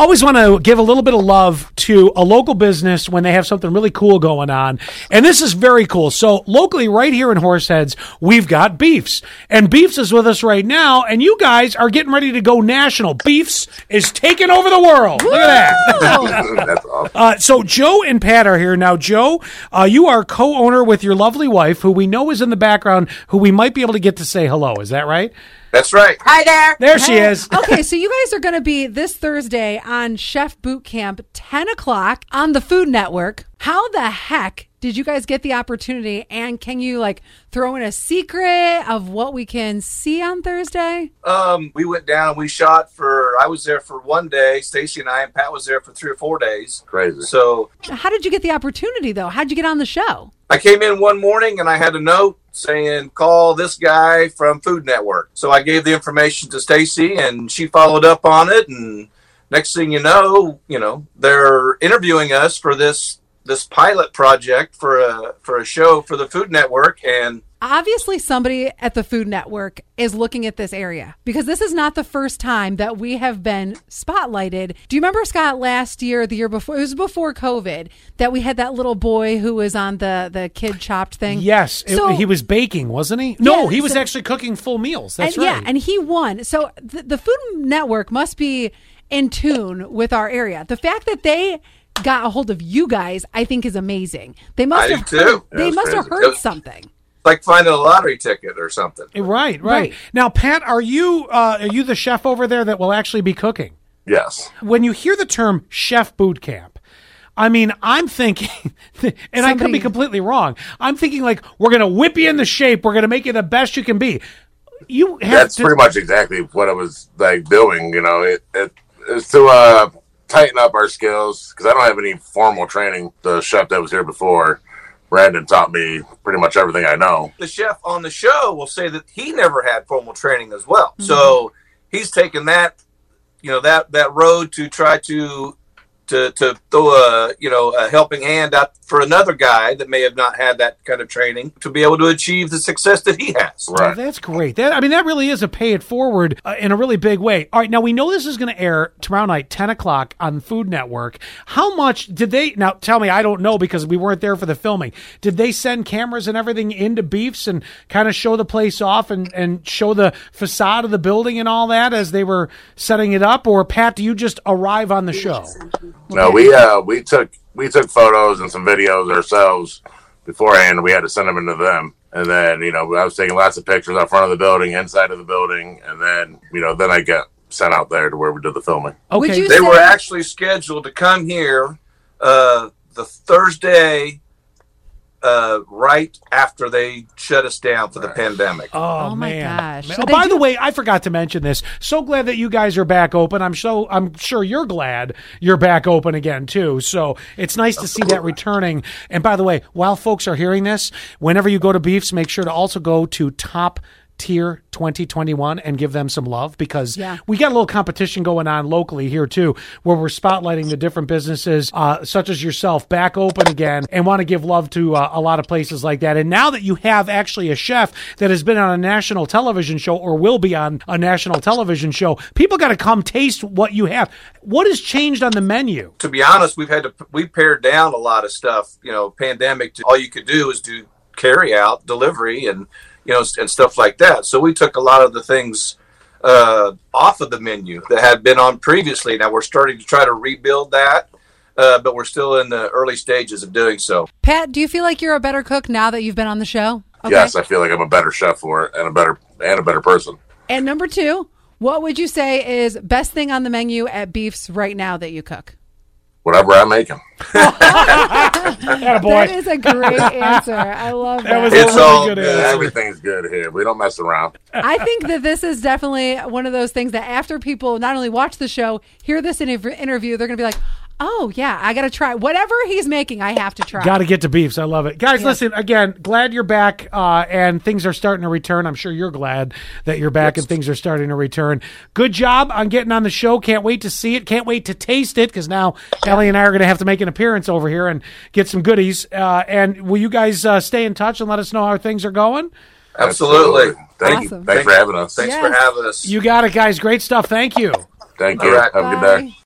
always want to give a little bit of love to a local business when they have something really cool going on. And this is very cool. So locally, right here in Horseheads, we've got Beefs. And Beefs is with us right now. And you guys are getting ready to go national. Beefs is taking over the world. Look at that. That's awesome. Uh, so Joe and Pat are here now. Joe, uh, you are co-owner with your lovely wife, who we know is in the background, who we might be able to get to say hello. Is that right? That's right. Hi there. There she is. okay, so you guys are going to be this Thursday on Chef Boot Camp, 10 o'clock on the Food Network. How the heck did you guys get the opportunity? And can you like throw in a secret of what we can see on Thursday? Um, we went down. We shot for. I was there for one day. Stacy and I and Pat was there for three or four days. Crazy. So How did you get the opportunity though? How'd you get on the show? I came in one morning and I had a note saying, "Call this guy from Food Network." So I gave the information to Stacy, and she followed up on it. And next thing you know, you know, they're interviewing us for this this pilot project for a for a show for the Food Network, and Obviously, somebody at the Food Network is looking at this area because this is not the first time that we have been spotlighted. Do you remember, Scott, last year, the year before, it was before COVID, that we had that little boy who was on the, the kid chopped thing? Yes, it- he was baking, wasn't he? No, Yeah, he was so- actually cooking full meals. That's and, right. Yeah, and he won. So the, the Food Network must be in tune with our area. The fact that they got a hold of you guys, I think, is amazing. They must I do have too. heard, they it's must have heard something. Like finding a lottery ticket or something. right, right, Right. Now, Pat, are you uh, are you the chef over there that will actually be cooking? Yes. When you hear the term chef boot camp, I mean, I'm thinking, and I could be completely wrong. I'm thinking like we're gonna whip you into shape. We're gonna make you the best you can be. You have That's to. pretty much exactly what I was like doing. You know, it it is to uh, tighten up our skills because I don't have any formal training. The chef that was here before, Brandon, taught me pretty much everything I know. the chef on the show will say that he never had formal training as well. So mm-hmm. he's taken that, you know, that that road to try to to to throw a you know a helping hand out for another guy that may have not had that kind of training to be able to achieve the success that he has. Right. that's great. That I mean, that really is a pay it forward uh, in a really big way. All right, now we know this is going to air tomorrow night, ten o'clock on Food Network. How much did they? Now tell me, I don't know because we weren't there for the filming. Did they send cameras and everything into Beefs and kind of show the place off and and show the facade of the building and all that as they were setting it up? Or Pat, do you just arrive on the show? No, we uh we took we took photos and some videos ourselves beforehand. We had to send them into them, and then you know I was taking lots of pictures out front of the building, inside of the building, and then you know then I get sent out there to where we did the filming. Okay, They say, were actually scheduled to come here uh, the Thursday uh, right after they shut us down for the pandemic. Oh, Oh, my gosh. So Oh, by do- the way, I forgot to mention this. So glad that you guys are back open. I'm so I'm sure you're glad you're back open again too. So it's nice to see that returning. And by the way, while folks are hearing this, whenever you go to Beefs, make sure to also go to top tier 2021 and give them some love because Yeah. we got a little competition going on locally here too where we're spotlighting the different businesses uh, such as yourself back open again and want to give love to uh, a lot of places like that and now that you have actually a chef that has been on a national television show or will be on a national television show people got to come taste what you have what has changed on the menu to be honest, we've had to we pared down a lot of stuff. You know, pandemic. All you could do is do carry out, delivery, and you know, and stuff like that. So we took a lot of the things uh, off of the menu that had been on previously. Now we're starting to try to rebuild that, uh, but we're still in the early stages of doing so. Pat, do you feel like you're a better cook now that you've been on the show? Okay. Yes, I feel like I'm a better chef for it and a better and a better person. And number two, what would you say is best thing on the menu at Beefs right now that you cook? Whatever I make them. Attaboy. That is a great answer. I love that. That was It's a really all good good. answer. Everything's good here. We don't mess around. I think that this is definitely one of those things that after people not only watch the show, hear this interv- interview, they're going to be like, oh, yeah, I got to try. Whatever he's making, I have to try. Got to get to beefs. I love it, guys. Listen again. Glad you're back, uh, and things are starting to return. I'm sure you're glad that you're back and things are starting to return. Good job on getting on the show. Can't wait to see it. Can't wait to taste it because now Ellie and I are going to have to make an appearance over here and get some goodies. Uh, and will you guys uh, stay in touch and let us know how things are going? Absolutely. Thank Awesome. you. Thanks for having us. Thanks Yes. for having us. You got it, guys. Great stuff. Thank you. Thank you. All right. Have a good day.